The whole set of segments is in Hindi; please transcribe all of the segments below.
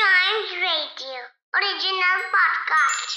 Giant Radio podcast.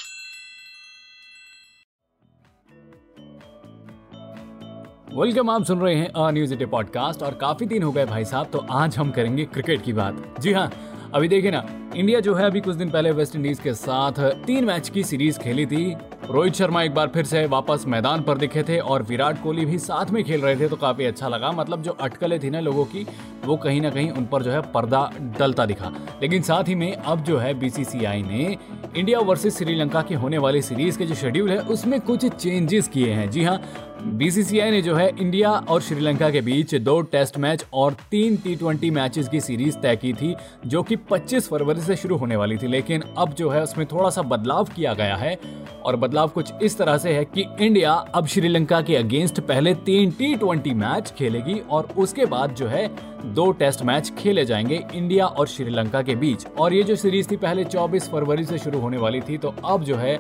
वेलकम आप सुन रहे हैं अ न्यूज़ डे पॉडकास्ट और काफ़ी दिन हो गए भाई साहब तो आज हम करेंगे क्रिकेट की बात जी हाँ अभी देखिए ना, इंडिया जो है अभी कुछ दिन पहले वेस्ट इंडीज के साथ तीन मैच की सीरीज़ खेली थी। रोहित शर्मा एक बार फिर से वापस मैदान पर दिखे थे और विराट कोहली भी साथ में खेल रहे थे तो काफ़ी अच्छा लगा। मतलब जो अटकलें थी ना लोगों की, वो कहीं ना कहीं उन पर जो है पर्दा डलता दिखा। लेकिन साथ ही में अब जो है बीसीसीआई ने इंडिया वर्सेस श्रीलंका की होने वाली सीरीज़ के जो शेड्यूल है, उसमें कुछ चेंजेस किए हैं। जी हाँ बीसीसीआई ने जो है इंडिया और श्रीलंका के बीच दो टेस्ट मैच और तीन टी ट्वेंटी मैचेस की सीरीज़ तय की थी, जो कि 25 फरवरी से शुरू होने वाली थी। लेकिन अब जो है उसमें थोड़ा सा बदलाव किया गया है और बदलाव कुछ इस तरह से है कि इंडिया अब श्रीलंका के अगेंस्ट पहले तीन टी ट्वेंटी मैच खेलेगी और उसके बाद जो है दो टेस्ट मैच खेले जाएँगे इंडिया और श्रीलंका के बीच। और ये जो सीरीज़ थी पहले 24 फरवरी से शुरू होने वाली थी तो अब जो है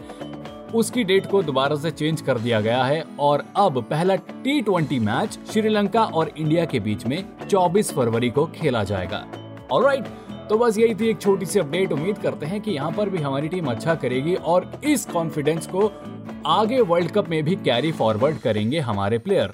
उसकी डेट को दोबारा से चेंज कर दिया गया है और अब पहला टी ट्वेंटी मैच श्रीलंका और इंडिया के बीच में 24 फरवरी को खेला जाएगा। ऑलराइट तो बस यही थी एक छोटी सी अपडेट। उम्मीद करते हैं कि यहाँ पर भी हमारी टीम अच्छा करेगी और इस कॉन्फिडेंस को आगे वर्ल्ड कप में भी कैरी फॉरवर्ड करेंगे हमारे प्लेयर